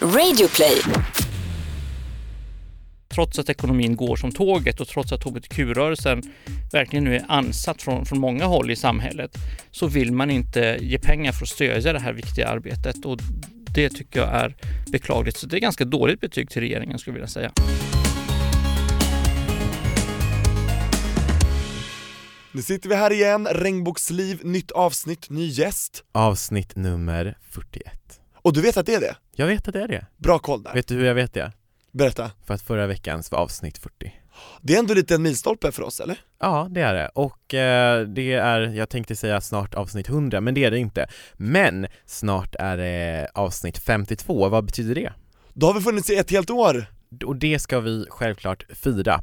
Radioplay. Trots att ekonomin går som tåget och trots att hbtq-rörelsen verkligen nu är ansatt från, från många håll i samhället så vill man inte ge pengar för att stödja det här viktiga arbetet och det tycker jag är beklagligt. Så det är ganska dåligt betyg till regeringen skulle jag vilja säga. Nu sitter vi här igen, Regnbågsliv, nytt avsnitt, ny gäst. Avsnitt nummer 41 Och du vet att det är det? Jag vet att det är det. Bra koll där. Vet du hur jag vet det? Berätta. För att förra veckans var avsnitt 40 Det är ändå lite en milstolpe för oss, eller? Ja, det är det. Och eh, det är, jag tänkte säga snart avsnitt 100, men det är det inte. Men snart är det avsnitt 52, vad betyder det? Då har vi funnits i ett helt år. Och det ska vi självklart fira.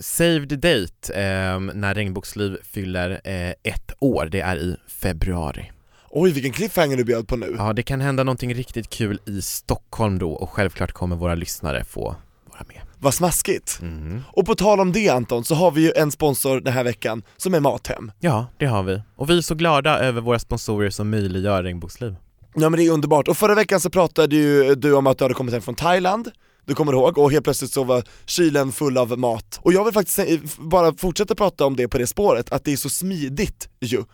Save the date eh, när Regnbågsliv fyller eh, ett år, det är i februari. Oj, vilken cliffhanger du bjöd på nu. Ja, det kan hända någonting riktigt kul i Stockholm då och självklart kommer våra lyssnare få vara med. Vad smaskigt. Mm. Och på tal om det Anton, så har vi ju en sponsor den här veckan som är Mathem. Ja, det har vi. Och vi är så glada över våra sponsorer som möjliggör Regnbågsliv. Ja men det är underbart, och förra veckan så pratade ju du om att du hade kommit hem från Thailand du kommer ihåg, och helt plötsligt så var kylen full av mat. Och jag vill faktiskt bara fortsätta prata om det på det spåret, att det är så smidigt ju.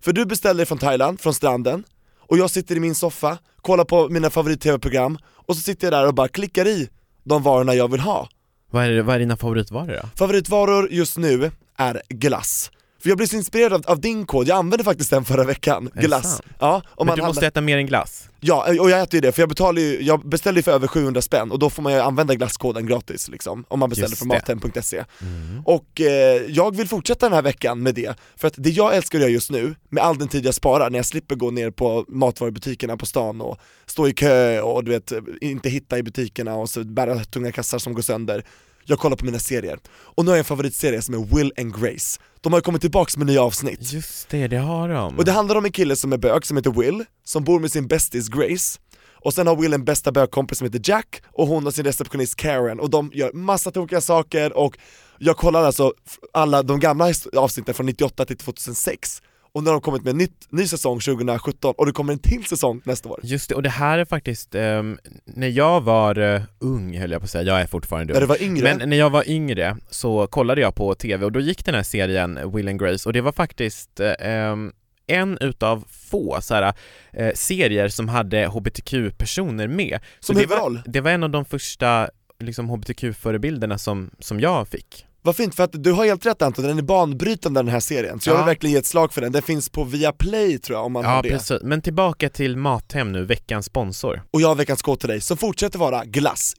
För du beställer från Thailand, från stranden, och jag sitter i min soffa, kollar på mina favorit-tv-program, och så sitter jag där och bara klickar i de varorna jag vill ha. Vad är, vad är dina favoritvaror då? Favoritvaror just nu är glass. För jag blev så inspirerad av, av din kod, jag använde faktiskt den förra veckan, glass. Ja, om Men du måste äta mer än glass. Ja, och jag äter ju det, för jag betalar ju, jag beställer ju för över 700 spänn och då får man ju använda glasskoden gratis liksom, om man beställer från mathem.se Mm. Och eh, jag vill fortsätta den här veckan med det, för att det jag älskar att göra just nu, med all den tid jag sparar när jag slipper gå ner på matvarubutikerna på stan och stå i kö och du vet, inte hitta i butikerna och så bära tunga kassar som går sönder jag kollar på mina serier, och nu har jag en favoritserie som är Will and Grace. De har ju kommit tillbaks med nya avsnitt. Just det, det har de. och det handlar om en kille som är bög, som heter Will, som bor med sin bästis Grace. Och sen har Will en bästa bögkompis som heter Jack, och hon har sin receptionist Karen, och de gör massa tokiga saker och jag kollar alltså alla de gamla avsnitten från 98 till 2006 och nu har de kommit med en nytt, ny säsong 2017 och det kommer en till säsong nästa år. Just det, och det här är faktiskt, ehm, när jag var eh, ung höll jag på att säga, jag är fortfarande När ung. du var yngre, Men när jag var yngre så kollade jag på TV och då gick den här serien Will and Grace och det var faktiskt ehm, en utav få så här, eh, serier som hade hbtq-personer med. Så som det huvudroll. var, det var en av de första liksom, hbtq-förebilderna som, som jag fick. Vad fint, för att du har helt rätt Anton, den är banbrytande den här serien, så jag Ja. vill verkligen ge ett slag för den, den finns på Viaplay tror jag om man Ja har det. precis, men tillbaka till Mathem nu, veckans sponsor. Och jag har veckans kod till dig, som fortsätter vara glass,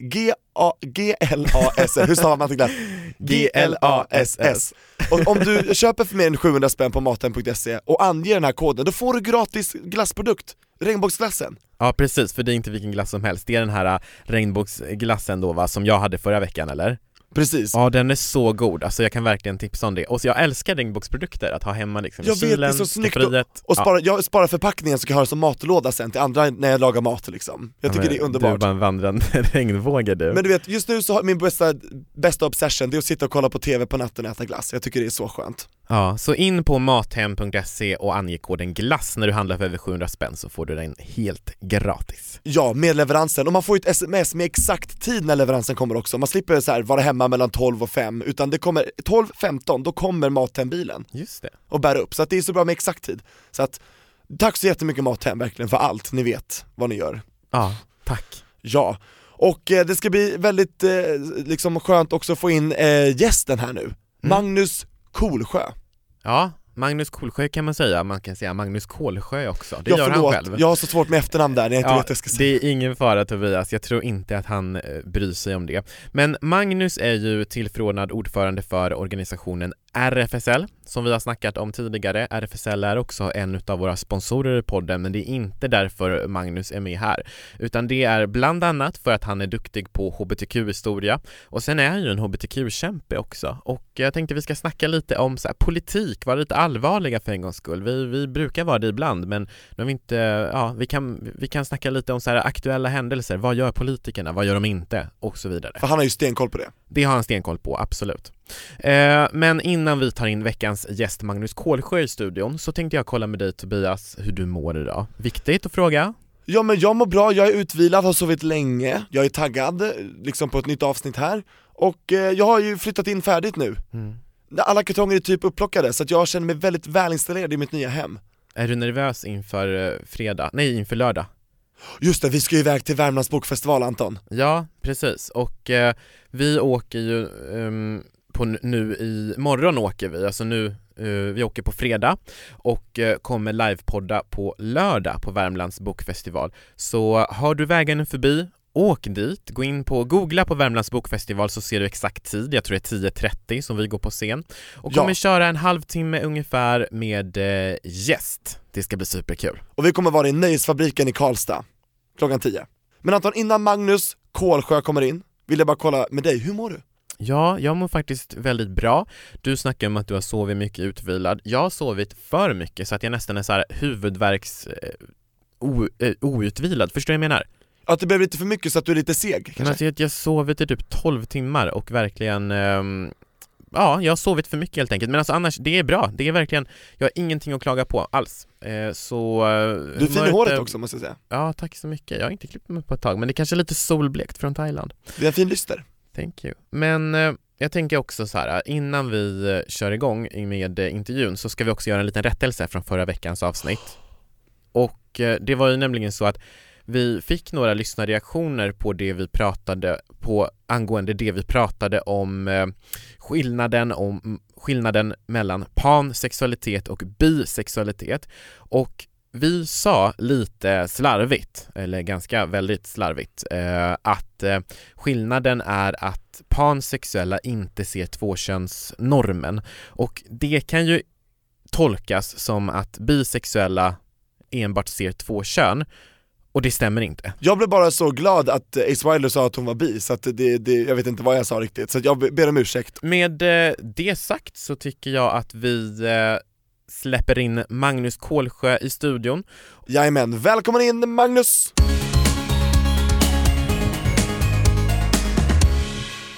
G-L-A-S-S, hur stavar man till glass? G-L-A-S-S Och om du köper för mer än 700 spänn på maten.se och anger den här koden, då får du gratis glassprodukt, regnbågsglassen. Ja precis, för det är inte vilken glass som helst, det är den här äh, regnbågsglassen då va, som jag hade förra veckan eller? Precis Ja den är så god, alltså jag kan verkligen tipsa om det. Och så jag älskar regnbågsprodukter, att ha hemma liksom Jag i vet, det är kylen, så snyggt skafferiet. Och Ja. spara, jag sparar förpackningen så kan jag ha det som matlåda sen till andra när jag lagar mat liksom Jag tycker Ja, men det är Du är underbart bara en vandrande regnvåge du. Men du vet, just nu så har min bästa, bästa obsession, det är att sitta och kolla på TV på natten och äta glass, jag tycker det är så skönt Ja, så in på mathem.se och ange koden GLASS när du handlar för över 700 spänn så får du den helt gratis. Ja, med leveransen, och man får ju ett sms med exakt tid när leveransen kommer också, man slipper så här vara hemma mellan 12 och 5, utan det kommer 12-15, då kommer Mathem-bilen Just det. och bär upp, så att det är så bra med exakt tid. Så att, tack så jättemycket Mathem verkligen för allt, ni vet vad ni gör. Ja, tack. Ja, och eh, det ska bli väldigt eh, liksom skönt också att få in eh, gästen här nu, Magnus Kolsjö. Ja, Magnus Kolsjö kan man säga, man kan säga Magnus Kolsjö också, det ja, gör han förlåt, själv. jag har så svårt med efternamn där när jag inte Ja, vet vad jag ska säga. det är ingen fara Tobias, jag tror inte att han eh, bryr sig om det. Men Magnus är ju tillförordnad ordförande för organisationen RFSL, som vi har snackat om tidigare. RFSL är också en av våra sponsorer i podden, men det är inte därför Magnus är med här, utan det är bland annat för att han är duktig på hbtq-historia och sen är han ju en hbtq-kämpe också. Och jag tänkte vi ska snacka lite om så här, politik, vara lite allvarliga för en gångs skull. Vi, vi brukar vara det ibland, men nu har vi inte, ja, vi kan, vi kan snacka lite om så här aktuella händelser. Vad gör politikerna? Vad gör de inte? Och så vidare. För han har ju stenkoll på det. Det har han stenkoll på, absolut. Eh, men innan vi tar in veckans gäst Magnus Kolsjö i studion så tänkte jag kolla med dig Tobias hur du mår idag. Viktigt att fråga. Ja men jag mår bra, jag är utvilad, har sovit länge, jag är taggad liksom på ett nytt avsnitt här och eh, jag har ju flyttat in färdigt nu. Mm. Alla kartonger är typ upplockade så att jag känner mig väldigt välinstallerad i mitt nya hem. Är du nervös inför eh, fredag? Nej, inför lördag? Just det, vi ska ju iväg till Värmlands bokfestival Anton. Ja, precis. Och eh, vi åker ju ehm, på nu i morgon åker vi, alltså nu eh, vi åker på fredag och eh, kommer livepodda på lördag på Värmlands bokfestival. Så har du vägen förbi, åk dit, gå in på, googla på Värmlands bokfestival så ser du exakt tid, jag tror det är 10.30 som vi går på scen och Ja. kommer köra en halvtimme ungefär med eh, gäst. Det ska bli superkul. Och vi kommer vara i Nöjesfabriken i Karlstad, klockan 10. Men Anton, innan Magnus Kolsjö kommer in, vill jag bara kolla med dig, hur mår du? Ja, jag mår faktiskt väldigt bra. Du snackar om att du har sovit mycket utvilad. Jag har sovit för mycket så att jag nästan är så här huvudvärks eh, o, eh, outvilad. Förstår du vad jag menar? Att det blev lite för mycket så att du är lite seg Men kanske? alltså, jag, jag sovit i typ 12 timmar och verkligen ehm, Ja, jag har sovit för mycket helt enkelt, men alltså annars, det är bra, det är verkligen, jag har ingenting att klaga på alls. Eh, så... eh, Du är fin i håret också måste jag säga. Ja, tack så mycket. Jag har inte klippt mig på ett tag, men det kanske är lite solblekt från Thailand. Det är en fin lyster. Thank you. Men eh, jag tänker också så här, innan vi eh, kör igång med eh, intervjun så ska vi också göra en liten rättelse från förra veckans avsnitt. Och eh, det var ju nämligen så att vi fick några lyssnarreaktioner på det vi pratade på angående det vi pratade om eh, skillnaden, om skillnaden mellan pansexualitet och bisexualitet. Och vi sa lite slarvigt, eller ganska väldigt slarvigt, eh, att eh, skillnaden är att pansexuella inte ser tvåkönsnormen. Och det kan ju tolkas som att bisexuella enbart ser två kön och det stämmer inte. Jag blev bara så glad att eh, Ace Wilder sa att hon var bi, så att det, det, jag vet inte vad jag sa riktigt, så jag be- ber om ursäkt. Med eh, det sagt så tycker jag att vi eh, släpper in Magnus Kolsjö i studion. Jajamän, välkommen in Magnus!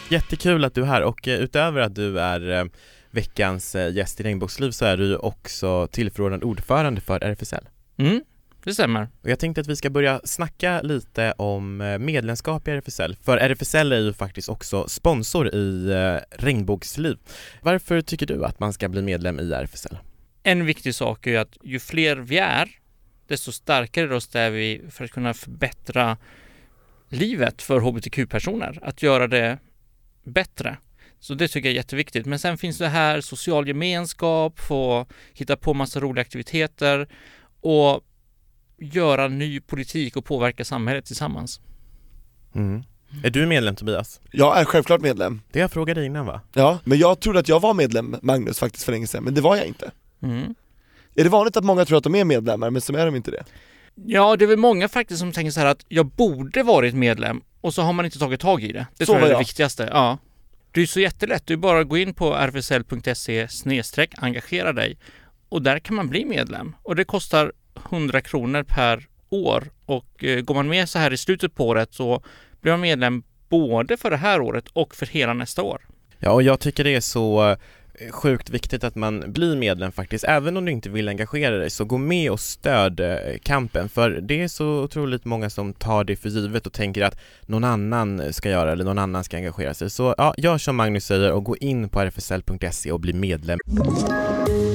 Jättekul att du är här och utöver att du är veckans gäst i Regnbågsliv så är du också tillförordnad ordförande för RFSL. Mm, det stämmer. Och jag tänkte att vi ska börja snacka lite om eh, medlemskap i RFSL, för RFSL är ju faktiskt också sponsor i eh, Regnbågsliv. Varför tycker du att man ska bli medlem i RFSL? En viktig sak är ju att ju fler vi är, desto starkare röst är vi för att kunna förbättra livet för hbtq-personer. Att göra det bättre. Så det tycker jag är jätteviktigt. Men sen finns det här social gemenskap, få hitta på massa roliga aktiviteter och göra ny politik och påverka samhället tillsammans. Mm. Är du medlem Tobias? Jag är självklart medlem. Det jag frågade innan va? Ja, men jag trodde att jag var medlem, Magnus, faktiskt för länge sedan, men det var jag inte. Mm. Är det vanligt att många tror att de är medlemmar, men så är de inte det? Ja, det är väl många faktiskt som tänker så här att jag borde varit medlem och så har man inte tagit tag i det. Det Så tror jag är det jag. viktigaste. Ja. Det är så jättelätt. Du bara gå in på rfsl.se engagera dig och där kan man bli medlem och det kostar 100 kronor per år och eh, går man med så här i slutet på året så blir man medlem både för det här året och för hela nästa år. Ja, och jag tycker det är så eh, sjukt viktigt att man blir medlem faktiskt. Även om du inte vill engagera dig så gå med och stöd eh, kampen för det är så otroligt många som tar det för givet och tänker att någon annan ska göra eller någon annan ska engagera sig. Så ja, gör som Magnus säger och gå in på rfsl.se och bli medlem.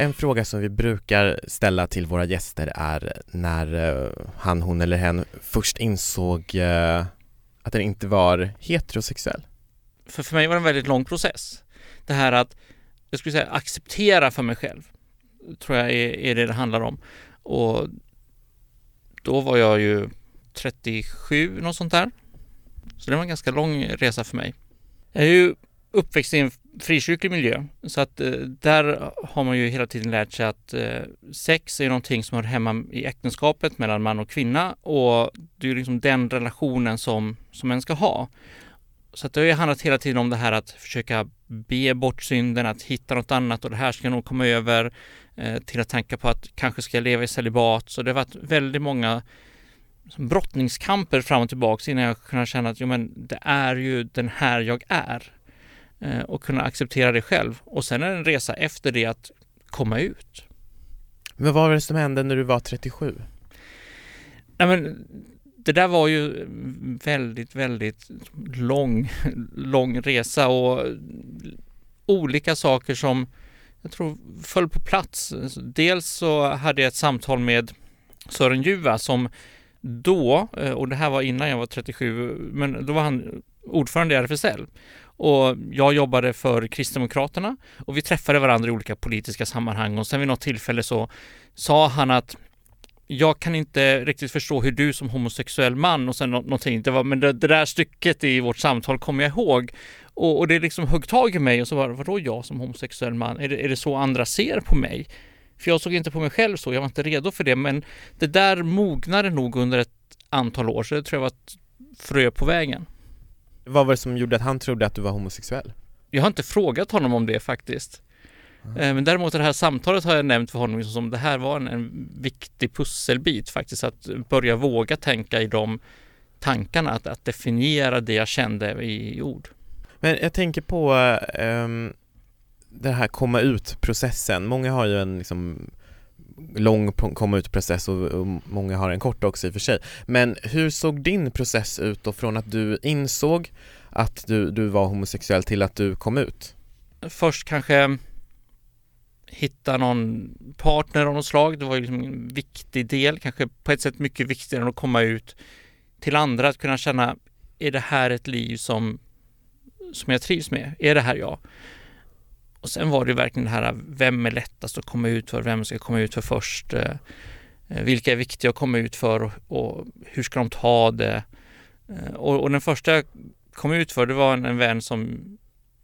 En fråga som vi brukar ställa till våra gäster är när eh, han, hon eller hen först insåg eh, att den inte var heterosexuell. För för mig var det en väldigt lång process. Det här att, jag skulle säga acceptera för mig själv, tror jag är, är det det handlar om. Och då var jag ju 37, något sånt där. Så det var en ganska lång resa för mig. Jag är ju uppväxt i en frikyrklig miljö. Så att eh, där har man ju hela tiden lärt sig att eh, sex är någonting som hör hemma i äktenskapet mellan man och kvinna och det är liksom den relationen som, som en ska ha. Så att det har ju handlat hela tiden om det här att försöka be bort synden, att hitta något annat och det här ska nog komma över eh, till att tänka på att kanske ska jag leva i celibat. Så det har varit väldigt många brottningskamper fram och tillbaks innan jag kunde känna att jo, men det är ju den här jag är och kunna acceptera det själv. Och sen är det en resa efter det att komma ut. Men vad var det som hände när du var 37? Nej, men det där var ju väldigt, väldigt lång, lång resa och olika saker som jag tror föll på plats. Dels så hade jag ett samtal med Sören Juva som då, eh, och det här var innan jag var 37, men då var han ordförande i RFSL. Och jag jobbade för Kristdemokraterna och vi träffade varandra i olika politiska sammanhang och sen vid något tillfälle så sa han att jag kan inte riktigt förstå hur du som homosexuell man och sen någonting, det var, men det, det där stycket i vårt samtal kommer jag ihåg. Och, och det liksom högg tag i mig och så var det, vadå jag som homosexuell man? Är det, är det så andra ser på mig? För jag såg inte på mig själv så, jag var inte redo för det, men det där mognade nog under ett antal år, så det tror jag var ett frö på vägen. Vad var det som gjorde att han trodde att du var homosexuell? Jag har inte frågat honom om det faktiskt. Mm. Men däremot det här samtalet har jag nämnt för honom som det här var en, en viktig pusselbit faktiskt, att börja våga tänka i de tankarna, att, att definiera det jag kände i, i ord. Men jag tänker på um, den här komma ut-processen. Många har ju en liksom lång komma ut-process och, och, många har en kort också i och för sig. Men hur såg din process ut då från att du insåg att du, du var homosexuell till att du kom ut? Först kanske hitta någon partner av något slag. Det var ju liksom en viktig del, kanske på ett sätt mycket viktigare än att komma ut till andra, att kunna känna, är det här ett liv som, som jag trivs med? Är det här jag? Och sen var det verkligen det här, vem är lättast att komma ut för? Vem ska komma ut för först? Eh, eh, vilka är viktiga att komma ut för och, och hur ska de ta det? Eh, och, och, den första jag kom ut för, det var en, en vän som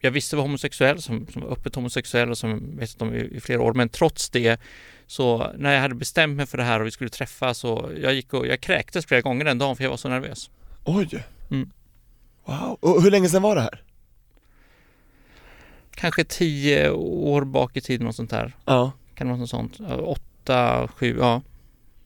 jag visste var homosexuell, som, som var öppet homosexuell och som vetat om i, i flera år, men trots det så när jag hade bestämt mig för det här och vi skulle träffas och jag gick och jag kräktes flera gånger den dagen för jag var så nervös. Oj! Mm. Wow, och hur länge sedan var det här? Kanske tio år bak i tiden och sånt där. Ja. Kan det vara något sånt. Åtta, sju, ja.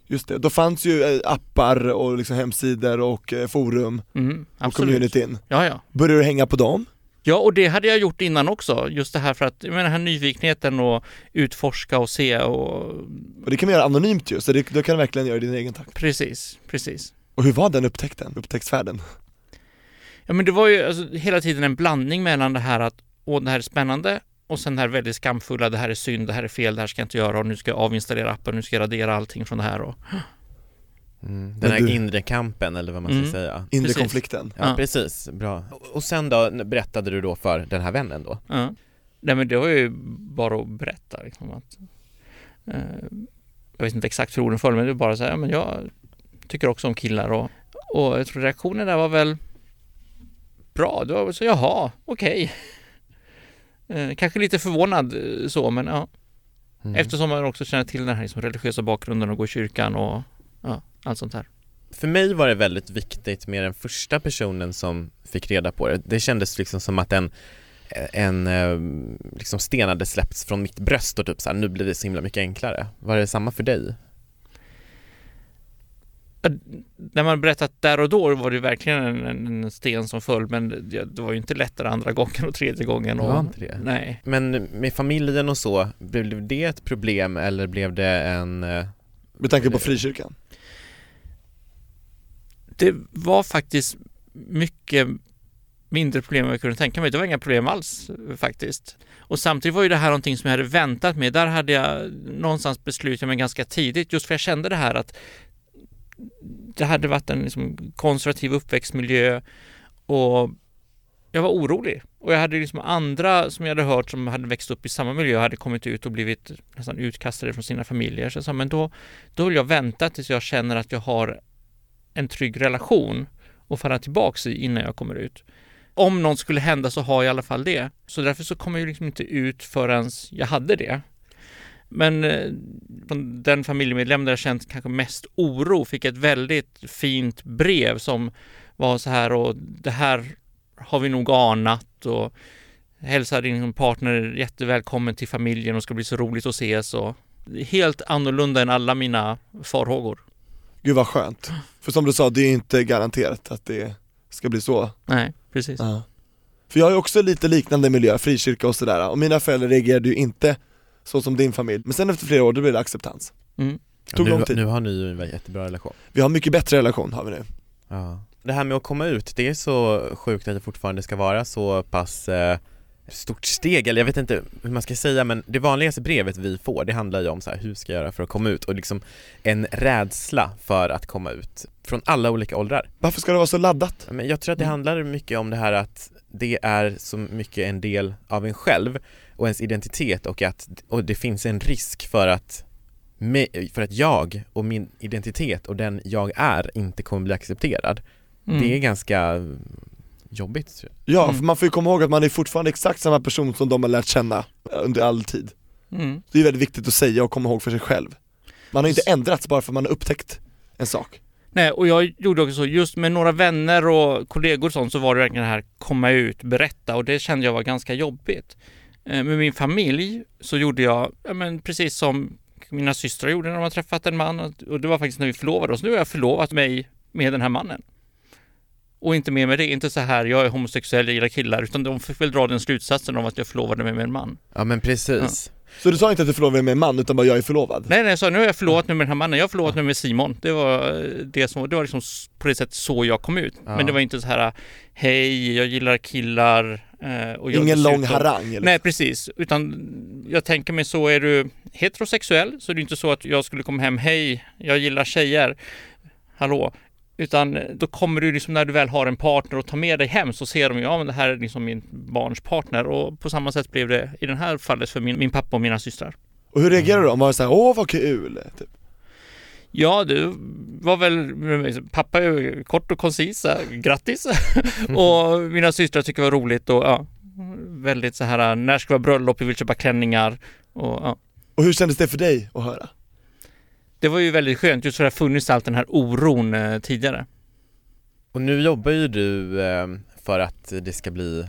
Just det, då fanns ju eh, appar och liksom hemsidor och eh, forum mm, och communityn. Ja, ja. Började du hänga på dem? Ja, och det hade jag gjort innan också. Just det här för att, jag menar den här nyfikenheten och utforska och se och... Och det kan man göra anonymt ju, så det, då kan du verkligen göra i din egen takt. Precis, precis. Och hur var den upptäckten, upptäcktsfärden? Ja men det var ju alltså, hela tiden en blandning mellan det här att och det här är spännande. Och sen det här väldigt skamfulla, det här är synd, det här är fel, det här ska jag inte göra. Och nu ska jag avinstallera appen, nu ska jag radera allting från det här och mm, Den här du... inre kampen eller vad man ska mm. säga. Inre precis. konflikten. Ja, ja, precis, bra. Och sen då, berättade du då för den här vännen då? Ja. Nej men det var ju bara att berätta liksom att eh, Jag vet inte exakt hur orden föll men det var bara så här, men jag tycker också om killar och, och jag tror reaktionen där var väl bra, det var så jaha, okej. okay. Eh, kanske lite förvånad eh, så, men ja. Mm. Eftersom man också känner till den här liksom, religiösa bakgrunden och går i kyrkan och ja, allt sånt här. För mig var det väldigt viktigt med den första personen som fick reda på det. Det kändes liksom som att en, en eh, liksom sten hade släppts från mitt bröst och typ så här, nu blir det så himla mycket enklare. Var det samma för dig? När man berättat där och då var det verkligen en, en sten som föll men det, det, var ju inte lättare andra gången och tredje gången. Och, det var inte det? Nej. Men med familjen och så, blev det ett problem eller blev det en... Eh, med tanke på frikyrkan? Det var faktiskt mycket mindre problem än jag kunde tänka mig. Det var inga problem alls faktiskt. Och samtidigt var ju det här någonting som jag hade väntat med. Där hade jag någonstans beslutat mig ganska tidigt just för jag kände det här att det hade varit en liksom konservativ uppväxtmiljö och jag var orolig. Och jag hade liksom andra som jag hade hört som hade växt upp i samma miljö hade kommit ut och blivit nästan utkastade från sina familjer. Så jag sa, men då, då vill jag vänta tills jag känner att jag har en trygg relation och falla tillbaks i innan jag kommer ut. om något skulle hända så har jag i alla fall det. Så därför så kom jag ju liksom inte ut förrän jag hade det. Men eh, från den familjemedlem där jag känt kanske mest oro fick ett väldigt fint brev som var så här och det här har vi nog anat och hälsa din partner jättevälkommen till familjen och ska bli så roligt att ses och helt annorlunda än alla mina farhågor. Gud vad skönt. För som du sa, det är inte garanterat att det ska bli så. Nej, precis. Ja. För jag ju också lite liknande miljö, frikyrka och sådär, och mina föräldrar reagerade ju inte så som din familj, men sen efter flera år då blev det acceptans. Mm. Tog nu, lång tid. nu har ni ju en jättebra relation. Vi har mycket bättre relation har vi nu. Ja. Det här med att komma ut, det är så sjukt att det fortfarande ska vara så pass eh, stort steg, eller jag vet inte hur man ska säga men det vanligaste brevet vi får det handlar ju om så här, hur ska jag göra för att komma ut och liksom en rädsla för att komma ut från alla olika åldrar. Varför ska det vara så laddat? Men jag tror att det Mm. handlar mycket om det här att det är så mycket en del av en själv och ens identitet och att och det finns en risk för att me- för att jag och min identitet och den jag är inte kommer bli accepterad. Mm. Det är ganska jobbigt Ja, Mm. för man får ju komma ihåg att man är fortfarande exakt samma person som de har lärt känna under all tid. Mm. Det är väldigt viktigt att säga och komma ihåg för sig själv. Man har inte ändrats bara för att man har upptäckt en sak. Nej, och jag gjorde också så, just med några vänner och kollegor och sånt så var det verkligen det här komma ut, berätta och det kände jag var ganska jobbigt. Eh, Med min familj så gjorde jag, ja, men precis som mina systrar gjorde när de har träffat en man och det var faktiskt när vi förlovade oss. Nu har jag förlovat mig med den här mannen. Och inte mer med det, inte så här jag är homosexuell, jag gillar killar, utan de fick väl dra den slutsatsen om att jag förlovade mig med en man. Ja men precis. Så du sa inte att du förlovade dig med en man utan bara jag är förlovad? Nej, nej, jag sa nu har jag förlovat mig med den här mannen. Jag har förlovat mig med Simon. Det var eh, det som, det var liksom på det sättet så jag kom ut. Ja. Men det var inte så här, hej, jag gillar killar. eh, Och jag Ingen lång harang eller? Nej, precis. Utan jag tänker mig så, är du heterosexuell så är det inte så att jag skulle komma hem, hej, jag gillar tjejer. Hallå. Utan eh, då kommer du liksom när du väl har en partner och tar med dig hem så ser de ju, ja men det här är liksom min barns partner och på samma sätt blev det i det här fallet för min, min pappa och mina systrar. Och hur reagerar du då? Var det såhär, åh vad kul? Typ. Ja, du var väl... Pappa är kort och koncis. Grattis! och mina systrar tycker det var roligt och ja, väldigt så här, när ska vi ha bröllop? Vi vill köpa klänningar. Och, ja. Och hur kändes det för dig att höra? Det var ju väldigt skönt, just för det har funnits allt den här oron eh, tidigare. Och nu jobbar ju du eh, för att det ska bli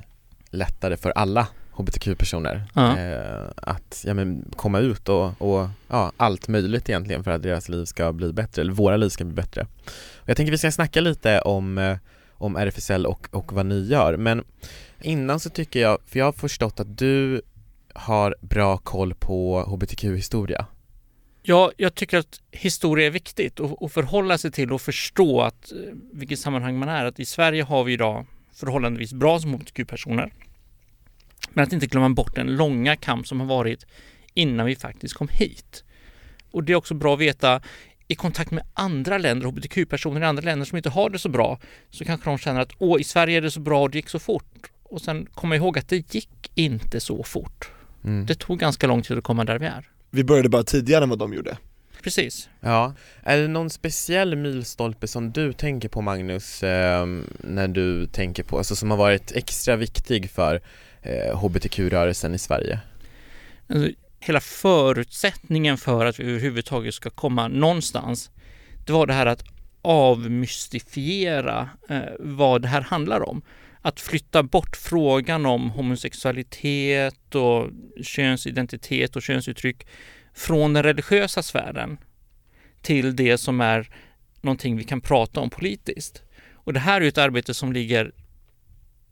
lättare för alla hbtq-personer Ja. eh, att ja, men, komma ut och, och ja, allt möjligt egentligen för att deras liv ska bli bättre, eller våra liv ska bli bättre. Och jag tänker vi ska snacka lite om, eh, om RFSL och, och vad ni gör, men innan så tycker jag, för jag har förstått att du har bra koll på hbtq-historia. Ja, jag tycker att historia är viktigt och, och förhålla sig till och förstå att eh, vilket sammanhang man är. Att i Sverige har vi idag förhållandevis bra som hbtq-personer. Men att inte glömma bort den långa kamp som har varit innan vi faktiskt kom hit. Och det är också bra att veta i kontakt med andra länder, hbtq-personer i andra länder som inte har det så bra, så kanske de känner att åh, i Sverige är det så bra och det gick så fort. Och sen komma ihåg att det gick inte så fort. Mm. Det tog ganska lång tid att komma där vi är. Vi började bara tidigare än vad de gjorde. Precis. Ja, är det någon speciell milstolpe som du tänker på Magnus, eh, när du tänker på, alltså som har varit extra viktig för eh, hbtq-rörelsen i Sverige? Alltså, hela förutsättningen för att vi överhuvudtaget ska komma någonstans, det var det här att avmystifiera eh, vad det här handlar om. Att flytta bort frågan om homosexualitet och könsidentitet och könsuttryck från den religiösa sfären till det som är någonting vi kan prata om politiskt. Och det här är ju ett arbete som ligger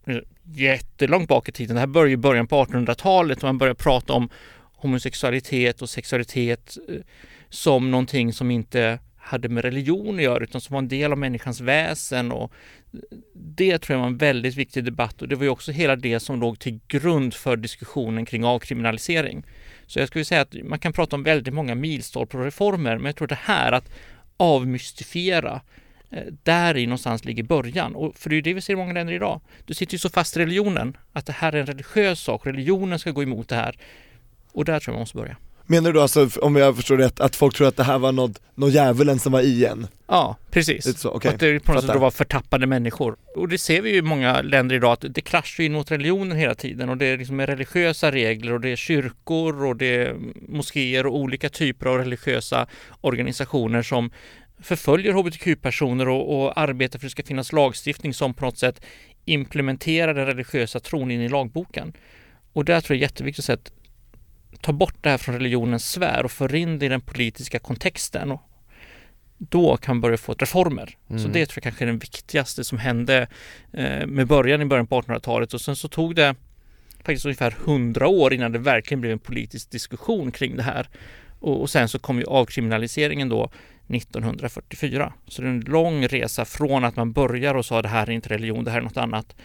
eh, jättelångt bak i tiden. Det här börjar i början på 1800-talet och man börjar prata om homosexualitet och sexualitet eh, som någonting som inte hade med religion att göra utan som var en del av människans väsen och det tror jag var en väldigt viktig debatt och det var ju också hela det som låg till grund för diskussionen kring avkriminalisering. Så jag skulle säga att man kan prata om väldigt många milstolpar och reformer men jag tror det här att avmystifiera eh, där i någonstans ligger början. Och för det är ju det vi ser i många länder idag. Du sitter ju så fast i religionen att det här är en religiös sak. Religionen ska gå emot det här. Och där tror jag man måste börja. Menar du alltså, om jag förstår rätt, att folk tror att det här var något, något djävulen som var i en? Ja, precis. Lite så, okej. Att det på något sätt Fattar. då var förtappade människor. Och det ser vi ju i många länder idag att det kraschar in mot religionen hela tiden och det är liksom religiösa regler och det är kyrkor och det är moskéer och olika typer av religiösa organisationer som förföljer hbtq-personer och, och arbetar för att det ska finnas lagstiftning som på något sätt implementerar den religiösa tron in i lagboken. Och där tror jag det är jätteviktigt att ta bort det här från religionens sfär och för in det i den politiska kontexten. Och då kan man börja få reformer. Så Mm. det tror jag kanske är den viktigaste som hände eh, med början i början på 1800-talet och sen så tog det faktiskt ungefär 100 år innan det verkligen blev en politisk diskussion kring det här. Och, och sen så kom ju avkriminaliseringen då 1944. Så det är en lång resa från att man börjar och sa det här är inte religion, det här är något annat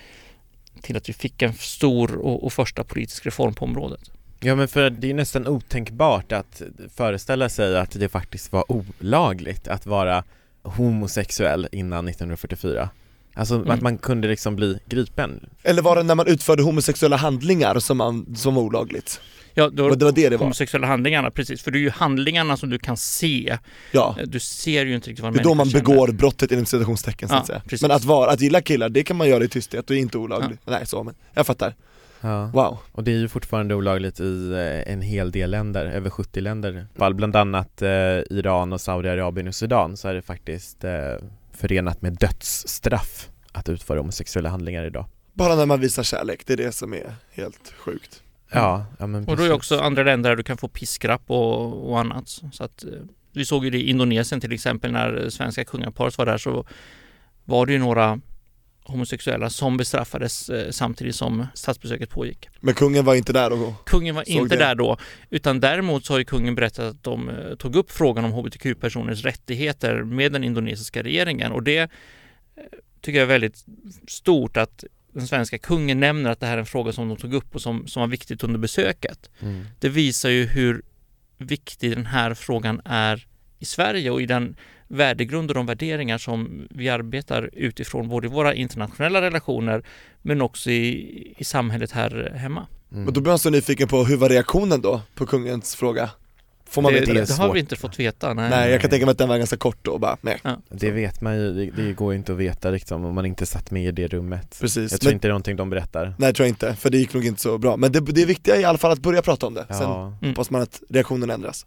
till att vi fick en stor och, och första politisk reform på området. Ja men för det är nästan otänkbart att föreställa sig att det faktiskt var olagligt att vara homosexuell innan 1944 Alltså Mm. att man kunde liksom bli gripen Eller var det när man utförde homosexuella handlingar som, man, som var olagligt? Ja, då, Och det var det det var? homosexuella handlingarna, precis. För det är ju handlingarna som du kan se. Ja, Du ser ju inte riktigt vad en det är då man känner. begår brottet inom citationstecken så Ja, att säga precis. Men att vara, att gilla killar, det kan man göra i tysthet och är inte olagligt Nej så men, jag fattar, Ja, wow. Och det är ju fortfarande olagligt i eh, en hel del länder, över 70 länder. Bland annat eh, Iran och Saudiarabien och Sudan så är det faktiskt eh, förenat med dödsstraff att utföra homosexuella handlingar idag. Bara när man visar kärlek, det är det som är helt sjukt. Ja, ja men Och då är det också andra länder där du kan få piskrapp och, och annat. Så att eh, vi såg ju det i Indonesien till exempel när svenska kungaparet var där så var det ju några homosexuella som bestraffades eh, samtidigt som statsbesöket pågick. Men kungen var inte där och Kungen var inte det. där då, utan däremot så har ju kungen berättat att de eh, tog upp frågan om hbtq-personers rättigheter med den indonesiska regeringen och det eh, tycker jag är väldigt stort att den svenska kungen nämner att det här är en fråga som de tog upp och som, som var viktigt under besöket. mm. Det visar ju hur viktig den här frågan är i Sverige och i den värdegrund och de värderingar som vi arbetar utifrån både i våra internationella relationer men också i, i samhället här hemma. Mm. Men då blir man så nyfiken på, hur var reaktionen då på kungens fråga? Får man det, veta det, det? det har vi inte fått veta. Nej. Nej jag kan tänka mig att den var ganska kort då bara, nej Det vet man ju, det, det går ju inte att veta liksom om man inte satt med i det rummet Precis, Jag tror men, inte det är någonting de berättar nej tror jag inte, för det gick nog inte så bra Men det, det viktiga är i alla fall att börja prata om det, sen Ja. Mm. hoppas man att reaktionen ändras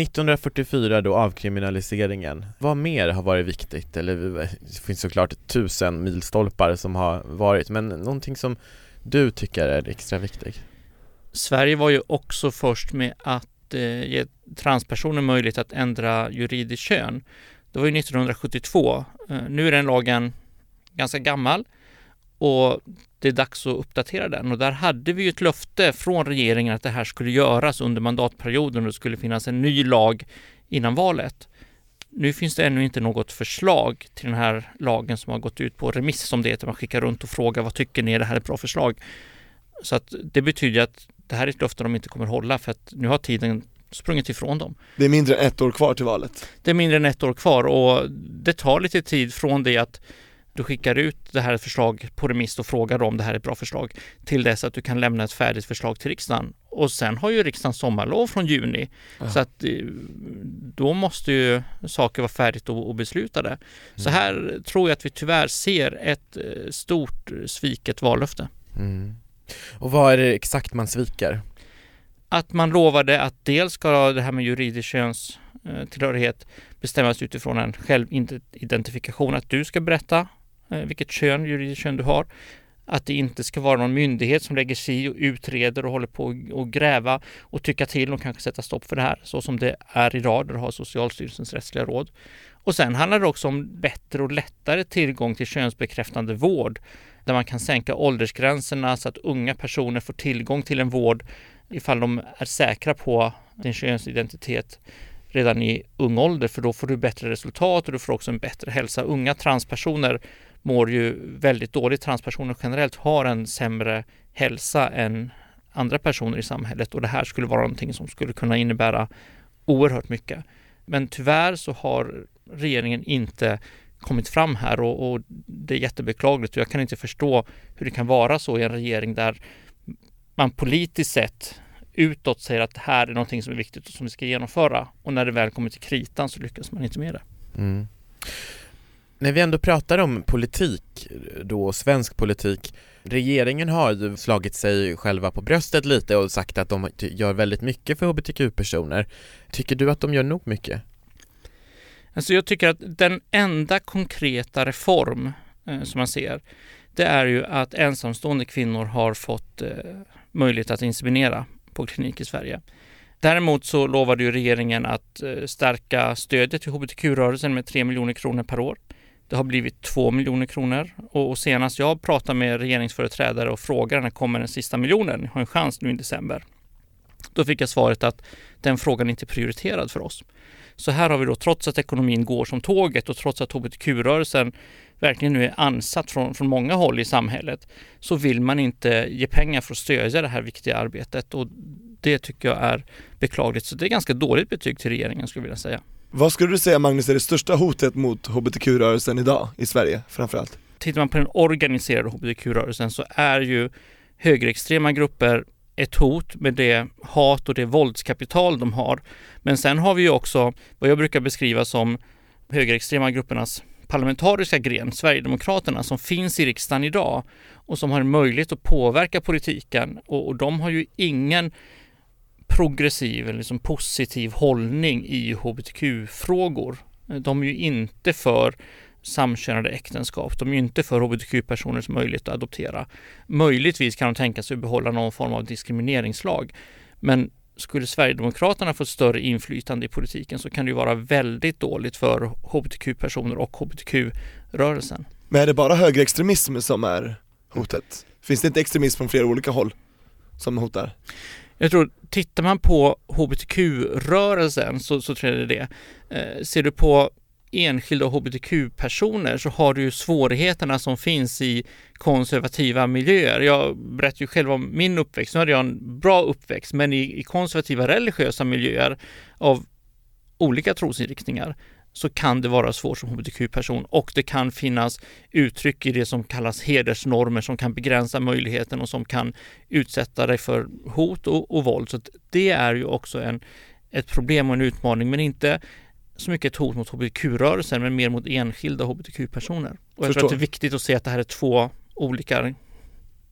1944 då, avkriminaliseringen. Vad mer har varit viktigt? Eller eh, det finns såklart tusen milstolpar som har varit, men någonting som du tycker är extra viktigt? Sverige var ju också först med att eh, ge transpersoner möjlighet att ändra juridiskt kön. Det var ju 1972. Eh, nu är den lagen ganska gammal och det är dags att uppdatera den. Och där hade vi ju ett löfte från regeringen att det här skulle göras under mandatperioden och det skulle finnas en ny lag innan valet. Nu finns det ännu inte något förslag till den här lagen som har gått ut på remiss som det heter. Man skickar runt och frågar vad tycker ni, är det här ett bra förslag? Så att det betyder att det här är ett löfte de inte kommer hålla för att nu har tiden sprungit ifrån dem. Det är mindre än ett år kvar till valet Det är mindre än ett år kvar och det tar lite tid från det att du skickar ut det här förslag på remiss och frågar om det här är ett bra förslag till dess att du kan lämna ett färdigt förslag till riksdagen. Och sen har ju riksdagen sommarlov från juni Ja. så att eh, då måste ju saker vara färdigt och, och beslutade. Så här tror jag att vi tyvärr ser ett eh, stort eh, sviket vallöfte. Mm. Och vad är det exakt man sviker? att man lovade att dels ska det här med juridisk könstillhörighet bestämmas utifrån en självidentifikation, att du ska berätta eh, Eh, vilket kön, juridiskt kön du har. Att det inte ska vara någon myndighet som lägger sig i och utreder och håller på och gräva och tycka till och kanske sätta stopp för det här, så som det är idag där du har Socialstyrelsens rättsliga råd. Och sen handlar det också om bättre och lättare tillgång till könsbekräftande vård, där man kan sänka åldersgränserna så att unga personer får tillgång till en vård ifall de är säkra på din könsidentitet redan i ung ålder för då får du bättre resultat och du får också en bättre hälsa. Unga transpersoner mår ju väldigt dåligt. Transpersoner generellt har en sämre hälsa än andra personer i samhället och det här skulle vara någonting som skulle kunna innebära oerhört mycket. Men tyvärr så har regeringen inte kommit fram här och, och det är jättebeklagligt och jag kan inte förstå hur det kan vara så i en regering där man politiskt sett utåt säger att det här är någonting som är viktigt och som vi ska genomföra. Och när det väl kommer till kritan så lyckas man inte med det. Mm. När vi ändå pratar om politik, då svensk politik, regeringen har ju slagit sig själva på bröstet lite och sagt att de gör väldigt mycket för hbtq-personer. Tycker du att de gör nog mycket? Alltså jag tycker att den enda konkreta reform eh, som man ser, det är ju att ensamstående kvinnor har fått eh, möjlighet att inseminera på klinik i Sverige. Däremot så lovade ju regeringen att eh, stärka stödet till hbtq-rörelsen med 3 miljoner kronor per år. Det har blivit 2 miljoner kronor och senast jag pratade med regeringsföreträdare och frågade när kommer den sista miljonen? Ni har en chans nu i december. Då fick jag svaret att den frågan inte är prioriterad för oss. Så här har vi då, trots att ekonomin går som tåget och trots att hbtq-rörelsen verkligen nu är ansatt från, från många håll i samhället, så vill man inte ge pengar för att stödja det här viktiga arbetet och det tycker jag är beklagligt. Så det är ganska dåligt betyg till regeringen skulle jag vilja säga. Vad skulle du säga Magnus är det största hotet mot hbtq-rörelsen idag i Sverige framförallt? Tittar man på den organiserade hbtq-rörelsen så är ju högerextrema grupper ett hot med det hat och det våldskapital de har. Men sen har vi ju också vad jag brukar beskriva som högerextrema gruppernas parlamentariska gren, Sverigedemokraterna, som finns i riksdagen idag och som har en möjlighet att påverka politiken och, och de har ju ingen progressiv eller liksom positiv hållning i hbtq-frågor. De är ju inte för samkönade äktenskap. De är ju inte för hbtq-personers möjlighet att adoptera. Möjligtvis kan de tänka sig att behålla någon form av diskrimineringslag. Men skulle Sverigedemokraterna få större inflytande i politiken så kan det ju vara väldigt dåligt för hbtq-personer och hbtq-rörelsen. Men är det bara högerextremism som är hotet? Finns det inte extremism från flera olika håll som hotar? Jag tror, tittar man på hbtq-rörelsen så, så tror jag det är det. Eh, ser du på enskilda hbtq-personer så har du ju svårigheterna som finns i konservativa miljöer. Jag berättar ju själv om min uppväxt. Nu hade jag en bra uppväxt, men i, i konservativa religiösa miljöer av olika trosinriktningar så kan det vara svårt som hbtq-person och det kan finnas uttryck i det som kallas hedersnormer som kan begränsa möjligheten och som kan utsätta dig för hot och, och våld. Så det är ju också en, ett problem och en utmaning, men inte så mycket ett hot mot hbtq-rörelsen men mer mot enskilda hbtq-personer. Och jag Förstår. tror att det är viktigt att se att det här är två olika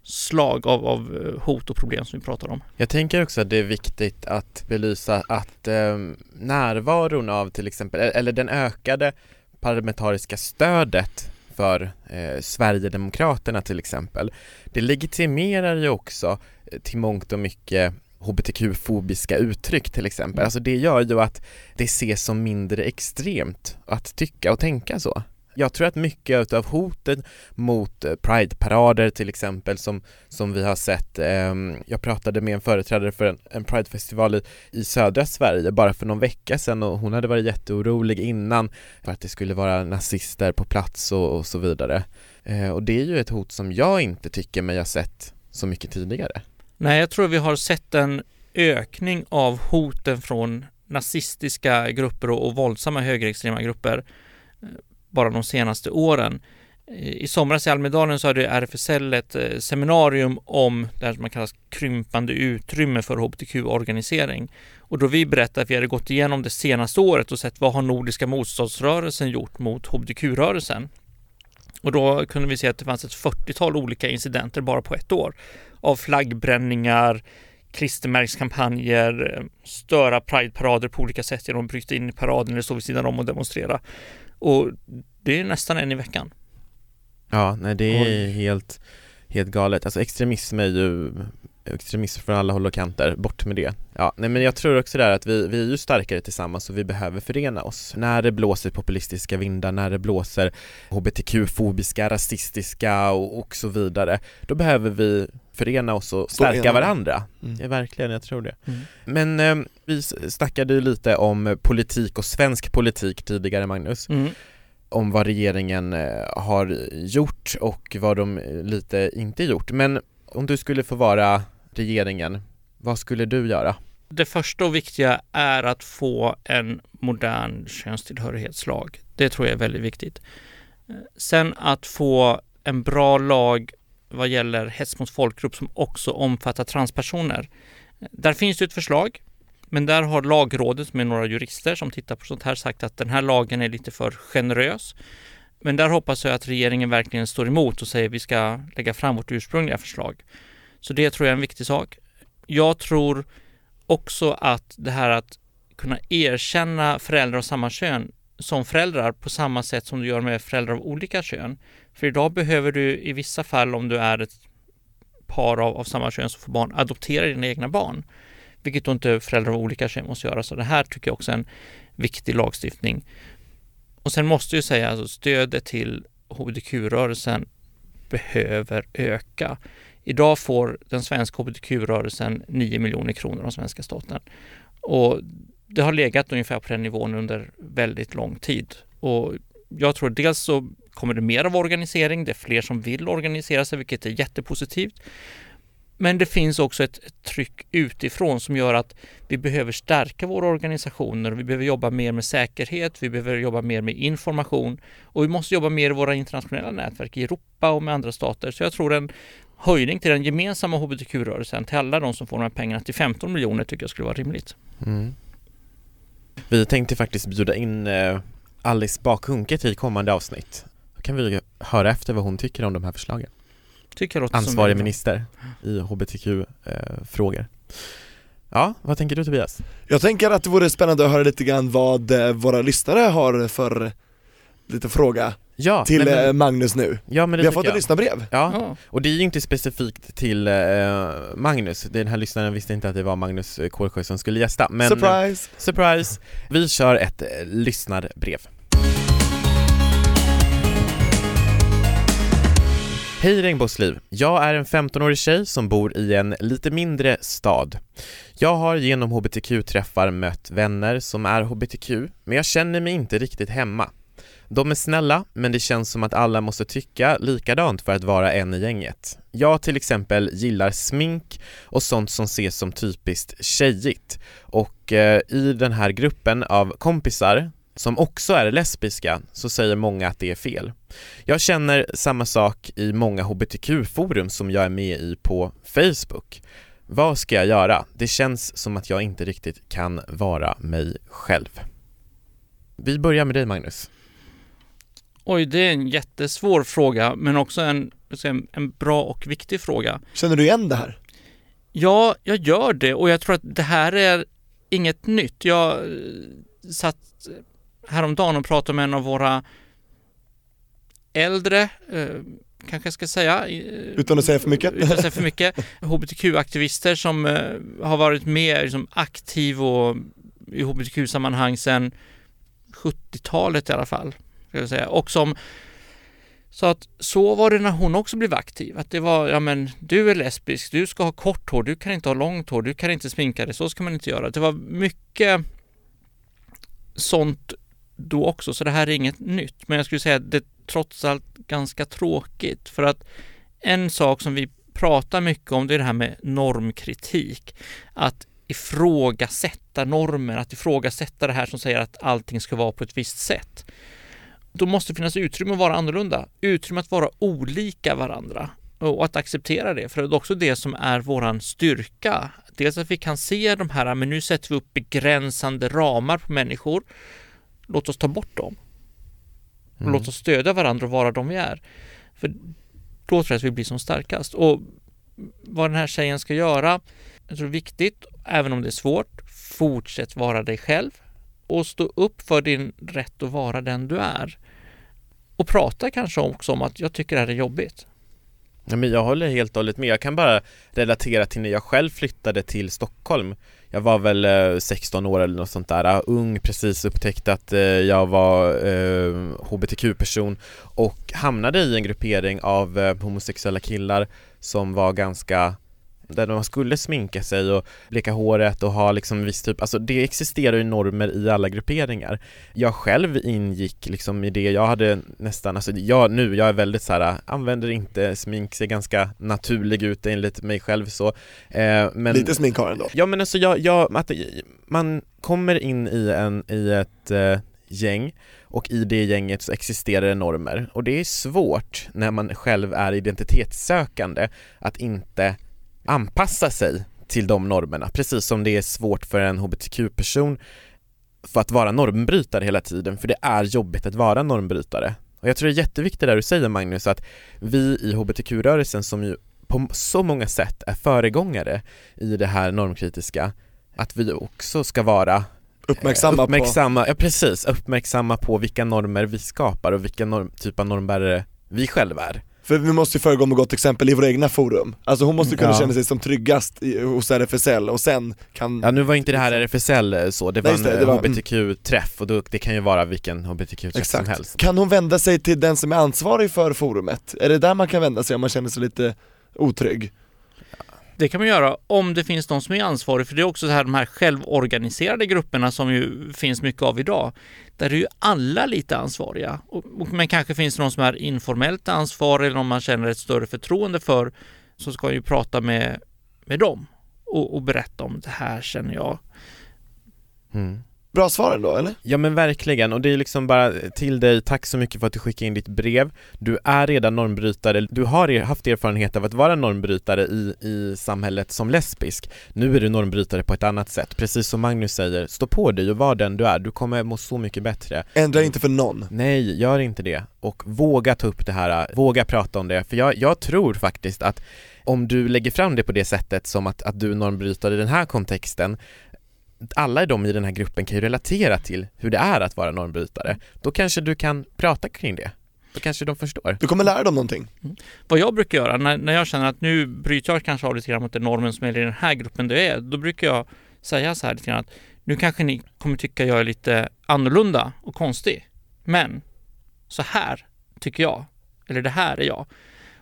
slag av, av eh, hot och problem som vi pratar om. Jag tänker också att det är viktigt att belysa att eh, närvaron av till exempel, eller den ökade parlamentariska stödet för eh, Sverigedemokraterna till exempel, det legitimerar ju också eh, till mångt och mycket hbtq-fobiska uttryck till exempel. Alltså det gör ju att det ses som mindre extremt att tycka och tänka så. Jag tror att mycket av hotet mot eh, Pride-parader till exempel som, som vi har sett, eh, jag pratade med en företrädare för en, en Pride-festival i, i södra Sverige bara för någon vecka sedan och hon hade varit jätteorolig innan för att det skulle vara nazister på plats och, och så vidare. Eh, och det är ju ett hot som jag inte tycker mig ha sett så mycket tidigare. Nej, jag tror vi har sett en ökning av hoten från nazistiska grupper och, och våldsamma högerextrema grupper bara de senaste åren. Eh, I somras i Almedalen så hade RFSL ett eh, seminarium om det här som man kallar krympande utrymme för hbtq-organisering. Och då vi berättade att vi hade gått igenom det senaste året och sett vad har Nordiska motståndsrörelsen gjort mot hbtq-rörelsen. Och då kunde vi se att det fanns ett 40-tal olika incidenter bara på ett år av flaggbränningar, klistermärkskampanjer, eh, störa prideparader på olika sätt genom att bryta in i paraden eller stå vid sidan om och demonstrera. Och det är nästan en i veckan. Ja, nej det är helt, helt galet. Alltså extremism är ju extremism från alla håll och kanter, bort med det. Ja, nej men jag tror också där att vi, vi är ju starkare tillsammans och vi behöver förena oss. När det blåser populistiska vindar, när det blåser hbtq-fobiska, rasistiska och, och så vidare, då behöver vi förena oss och stärka varandra. Mm. Ja, verkligen, jag tror det. Mm. Men eh, vi snackade ju lite om politik och svensk politik tidigare, Magnus. Mm. Om vad regeringen eh, har gjort och vad de lite inte gjort. Men om du skulle få vara regeringen, vad skulle du göra? Det första och viktiga är att få en modern könstillhörighetslag. Det tror jag är väldigt viktigt. Sen att få en bra lag vad gäller hets mot folkgrupp som också omfattar transpersoner. Där finns det ett förslag, men där har lagrådet med några jurister som tittar på sånt här sagt att den här lagen är lite för generös. Men där hoppas jag att regeringen verkligen står emot och säger att vi ska lägga fram vårt ursprungliga förslag. Så det tror jag är en viktig sak. Jag tror också att det här att kunna erkänna föräldrar av samma kön som föräldrar på samma sätt som du gör med föräldrar av olika kön. För idag behöver du i vissa fall om du är ett par av, av samma kön som får barn adoptera dina egna barn. Vilket då inte föräldrar av olika kön måste göra. Så det här tycker jag också är en viktig lagstiftning. Och sen måste jag säga att alltså, stödet till hbtq-rörelsen behöver öka. Idag får den svenska hbtq-rörelsen 9 miljoner kronor av svenska staten. Och det har legat ungefär på den nivån under väldigt lång tid. Och jag tror dels så kommer det mer av organisering, det är fler som vill organisera sig, vilket är jättepositivt. Men det finns också ett, tryck utifrån som gör att vi behöver stärka våra organisationer. Vi behöver jobba mer med säkerhet, vi behöver jobba mer med information och vi måste jobba mer i våra internationella nätverk i Europa och med andra stater. Så jag tror en höjning till den gemensamma hbtq-rörelsen, till alla de som får de här pengarna, till 15 miljoner tycker jag skulle vara rimligt. Mm. Vi tänkte faktiskt bjuda in eh, Alice Bakhunke till kommande avsnitt. Då kan vi höra efter vad hon tycker om de här förslagen. Tycker jag Ansvarig minister i hbtq-frågor. Eh, ja, vad tänker du Tobias? Jag tänker att det vore spännande att höra lite grann vad eh, våra lyssnare har för lite fråga ja, till men, eh, Magnus nu. Ja, men Vi har fått ett lyssnarbrev. Ja. ja, och det är ju inte specifikt till eh, Magnus, den här lyssnaren visste inte att det var Magnus Kålsjö som skulle gästa men Surprise! Eh, surprise! Vi kör ett eh, lyssnarbrev. Hej Regnbågsliv! Jag är en 15-årig tjej som bor i en lite mindre stad. Jag har genom hbtq-träffar mött vänner som är hbtq, men jag känner mig inte riktigt hemma. De är snälla, men det känns som att alla måste tycka likadant för att vara en i gänget. Jag till exempel gillar smink och sånt som ses som typiskt tjejigt och eh, i den här gruppen av kompisar som också är lesbiska så säger många att det är fel. Jag känner samma sak i många hbtq-forum som jag är med i på Facebook. Vad ska jag göra? Det känns som att jag inte riktigt kan vara mig själv. Vi börjar med dig Magnus. Oj, det är en jättesvår fråga, men också en, en bra och viktig fråga. Känner du igen det här? Ja, jag gör det och jag tror att det här är inget nytt. Jag eh, satt häromdagen och pratade med en av våra äldre, eh, kanske jag ska säga. Utan att säga för mycket? Utan att säga för mycket. HBTQ-aktivister som eh, har varit med liksom, aktiv och i HBTQ-sammanhang sedan 70-talet i alla fall. Ska jag säga. Och som så att så var det när hon också blev aktiv. Att det var, ja men du är lesbisk, du ska ha kort hår, du kan inte ha långt hår, du kan inte sminka dig, så ska man inte göra. Det var mycket sånt då också, så det här är inget nytt. Men jag skulle säga att det är trots allt ganska tråkigt för att en sak som vi pratar mycket om det är det här med normkritik. Att ifrågasätta normer, att ifrågasätta det här som säger att allting ska vara på ett visst sätt. Då måste det finnas utrymme att vara annorlunda, utrymme att vara olika varandra och att acceptera det, för det är också det som är våran styrka. Dels att vi kan se de här, men nu sätter vi upp begränsande ramar på människor. Låt oss ta bort dem. Och mm. låt oss stödja varandra och vara de vi är. För då tror jag att vi blir som starkast. Och vad den här tjejen ska göra, jag tror det är viktigt, även om det är svårt, fortsätt vara dig själv och stå upp för din rätt att vara den du är. Och prata kanske också om att jag tycker det här är jobbigt. Ja, men jag håller helt och hållet med. Jag kan bara relatera till när jag själv flyttade till Stockholm. Jag var väl eh, 16 år eller något sånt där, ung, precis upptäckte att eh, jag var eh, hbtq-person och hamnade i en gruppering av eh, homosexuella killar som var ganska där man skulle sminka sig och bleka håret och ha liksom viss typ, alltså det existerar ju normer i alla grupperingar. Jag själv ingick liksom i det, jag hade nästan, alltså jag nu, jag är väldigt så här, använder inte smink, ser ganska naturlig ut enligt mig själv så eh, men, Lite smink har ändå? Ja men alltså jag, jag att man kommer in i en, i ett eh, gäng och i det gänget så existerar det normer och det är svårt när man själv är identitetssökande att inte anpassa sig till de normerna, precis som det är svårt för en hbtq-person för att vara normbrytare hela tiden, för det är jobbigt att vara normbrytare. Och jag tror det är jätteviktigt det du säger Magnus, att vi i hbtq-rörelsen som ju på så många sätt är föregångare i det här normkritiska, att vi också ska vara Uppmärksamma, uppmärksamma Ja precis, uppmärksamma på vilka normer vi skapar och vilka norm, typ av normbärare vi själva är. För vi måste ju föregå med gott exempel i våra egna forum. Alltså hon måste kunna Ja. känna sig som tryggast i, hos RFSL och sen kan Ja nu var inte det här RFSL eh, så, det var Nej, det, en det var- hbtq-träff och då, det kan ju vara vilken hbtq-träff som helst. Kan hon vända sig till den som är ansvarig för forumet? Är det där man kan vända sig om man känner sig lite otrygg? Det kan man göra om det finns någon som är ansvarig, för det är också så här de här självorganiserade grupperna som ju finns mycket av idag. Där är ju alla lite ansvariga. Och, och, men kanske finns det någon som är informellt ansvarig eller om man känner ett större förtroende för så ska ju prata med, med dem och, och berätta om det här känner jag. Mm. Bra svar ändå eller? Ja men verkligen, och det är liksom bara till dig, tack så mycket för att du skickade in ditt brev. Du är redan normbrytare, du har haft erfarenhet av att vara normbrytare i, i samhället som lesbisk. Nu är du normbrytare på ett annat sätt, precis som Magnus säger, stå på dig och var den du är, du kommer må så mycket bättre. Ändra inte för någon. Nej, gör inte det. Och våga ta upp det här, våga prata om det. För jag, jag tror faktiskt att om du lägger fram det på det sättet som att, att du normbrytare i den här kontexten alla de i den här gruppen kan ju relatera till hur det är att vara normbrytare. Då kanske du kan prata kring det. Då kanske de förstår. Du kommer lära dem någonting. Vad jag brukar göra när, när jag känner att nu bryter jag kanske av lite grann mot den normen som är i den här gruppen det är, då brukar jag säga så här lite grann att nu kanske ni kommer tycka jag är lite annorlunda och konstig. Men så här tycker jag, eller det här är jag.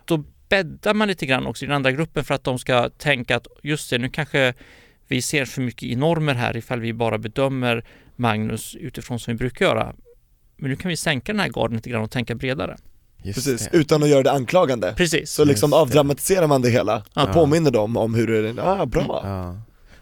Då bäddar man lite grann också i den andra gruppen för att de ska tänka att just det, nu kanske vi ser för mycket i normer här ifall vi bara bedömer Magnus utifrån som vi brukar göra. Men nu kan vi sänka den här garden lite grann och tänka bredare. Just Precis, det. utan att göra det anklagande. Precis. Så liksom Just det. avdramatiserar man det hela Ja. och påminner dem om hur det är, ah bra. Ja.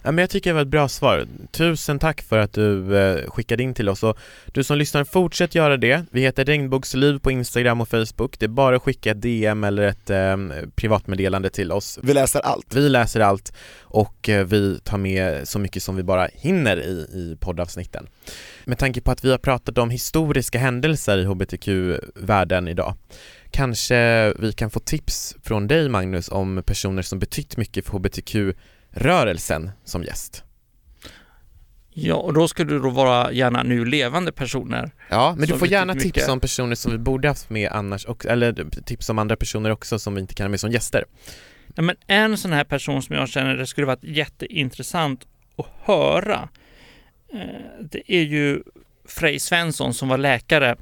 Ja, men jag tycker det var ett bra svar. Tusen tack för att du eh, skickade in till oss och du som lyssnar, fortsätt göra det. Vi heter Regnbågsliv på Instagram och Facebook. Det är bara att skicka ett DM eller ett eh, privatmeddelande till oss. Vi läser allt. Vi läser allt och eh, vi tar med så mycket som vi bara hinner i, i poddavsnitten. Med tanke på att vi har pratat om historiska händelser i hbtq-världen idag Kanske vi kan få tips från dig Magnus om personer som betytt mycket för hbtq-rörelsen som gäst. Ja, och då skulle det då vara gärna nu levande personer. Ja, men du får gärna tips mycket. om personer som vi borde haft med annars, och, eller tips om andra personer också som vi inte kan ha med som gäster. Nej, men en sån här person som jag känner det skulle vara jätteintressant att höra. eh, Det är ju Frej Svensson som var läkare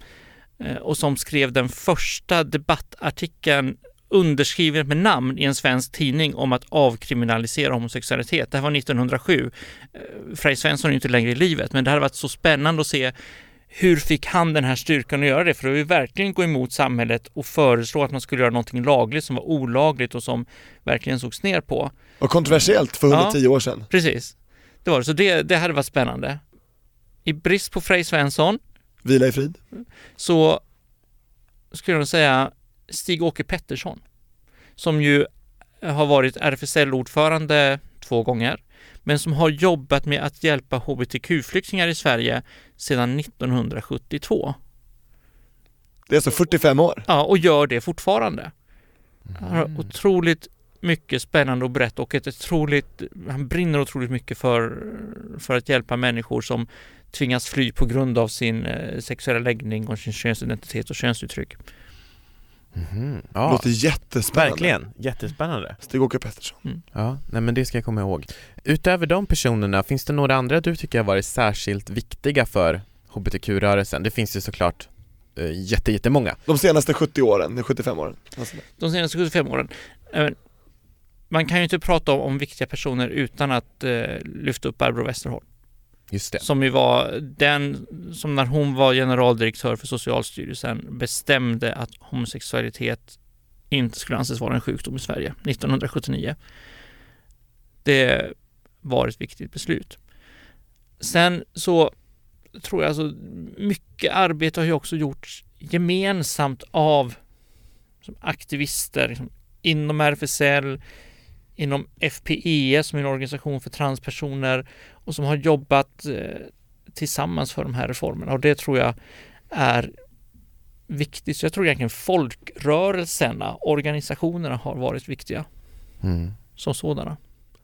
eh, och som skrev den första debattartikeln underskriven med namn i en svensk tidning om att avkriminalisera homosexualitet. Det här var 1907. Eh, Frej Svensson är ju inte längre i livet, men det hade varit så spännande att se hur fick han den här styrkan att göra det? För det var ju verkligen gå emot samhället och föreslå att man skulle göra någonting lagligt som var olagligt och som verkligen sågs ner på. Och kontroversiellt för Ja. 110 år sedan. Precis. Det var det. Så det, det hade varit spännande. I brist på Frej Svensson Vila i frid. så skulle jag säga Stig-Åke Pettersson som ju har varit RFSL-ordförande två gånger men som har jobbat med att hjälpa hbtq-flyktingar i Sverige sedan 1972. Det är alltså 45 år. Ja, och gör det fortfarande. Han har otroligt mycket spännande att berätta och ett otroligt, han brinner otroligt mycket för, för att hjälpa människor som tvingas fly på grund av sin eh, sexuella läggning och sin könsidentitet och könsuttryck. Det Ja, låter jättespännande. verkligen. Jättespännande. Stig-Åke Pettersson. Ja, nej men det ska jag komma ihåg. Utöver de personerna, finns det några andra du tycker har varit särskilt viktiga för hbtq-rörelsen? Det finns ju såklart eh, jätte, jättemånga. De senaste 70 åren, de 75 åren. Alltså, De senaste 75 åren. eh, Man kan ju inte prata om, om viktiga personer utan att eh, lyfta upp Barbro Westerholm. Just det. som ju var den som när hon var generaldirektör för Socialstyrelsen bestämde att homosexualitet inte skulle anses vara en sjukdom i Sverige 1979. Det var ett viktigt beslut. Sen så tror jag alltså mycket arbete har ju också gjorts gemensamt av som aktivister liksom, inom RFSL, inom FPE som är en organisation för transpersoner och som har jobbat eh, tillsammans för de här reformerna och det tror jag är viktigt. Så jag tror egentligen folkrörelserna, organisationerna har varit viktiga Mm. som sådana.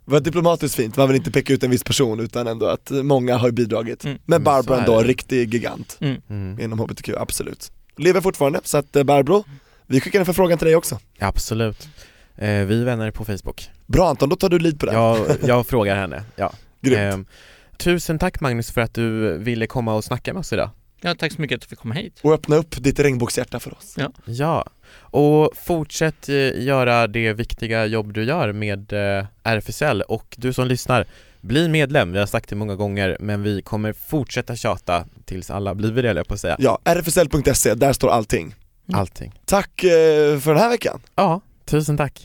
Det var diplomatiskt fint, man vill inte peka ut en viss person utan ändå att många har bidragit. Mm. Men Mm, Barbro ändå, riktig gigant Mm. inom HBTQ, absolut. Lever fortfarande, så att eh, Barbro, vi skickar en förfrågan till dig också. Absolut. Eh, vi är vänner på Facebook. Bra Anton, då tar du lead på det. Jag, jag frågar henne, ja. Grymt. Ehm, tusen tack Magnus för att du ville komma och snacka med oss idag. Ja, tack så mycket att du fick komma hit. Och öppna upp ditt regnbågshjärta för oss. Ja, och fortsätt eh, göra det viktiga jobb du gör med eh, RFSL och du som lyssnar, bli medlem. Vi har sagt det många gånger men vi kommer fortsätta tjata tills alla blir det, jag på att säga. Ja, rfsl.se, där står allting. Mm. Allting. Tack eh, för den här veckan. Ja, tusen tack.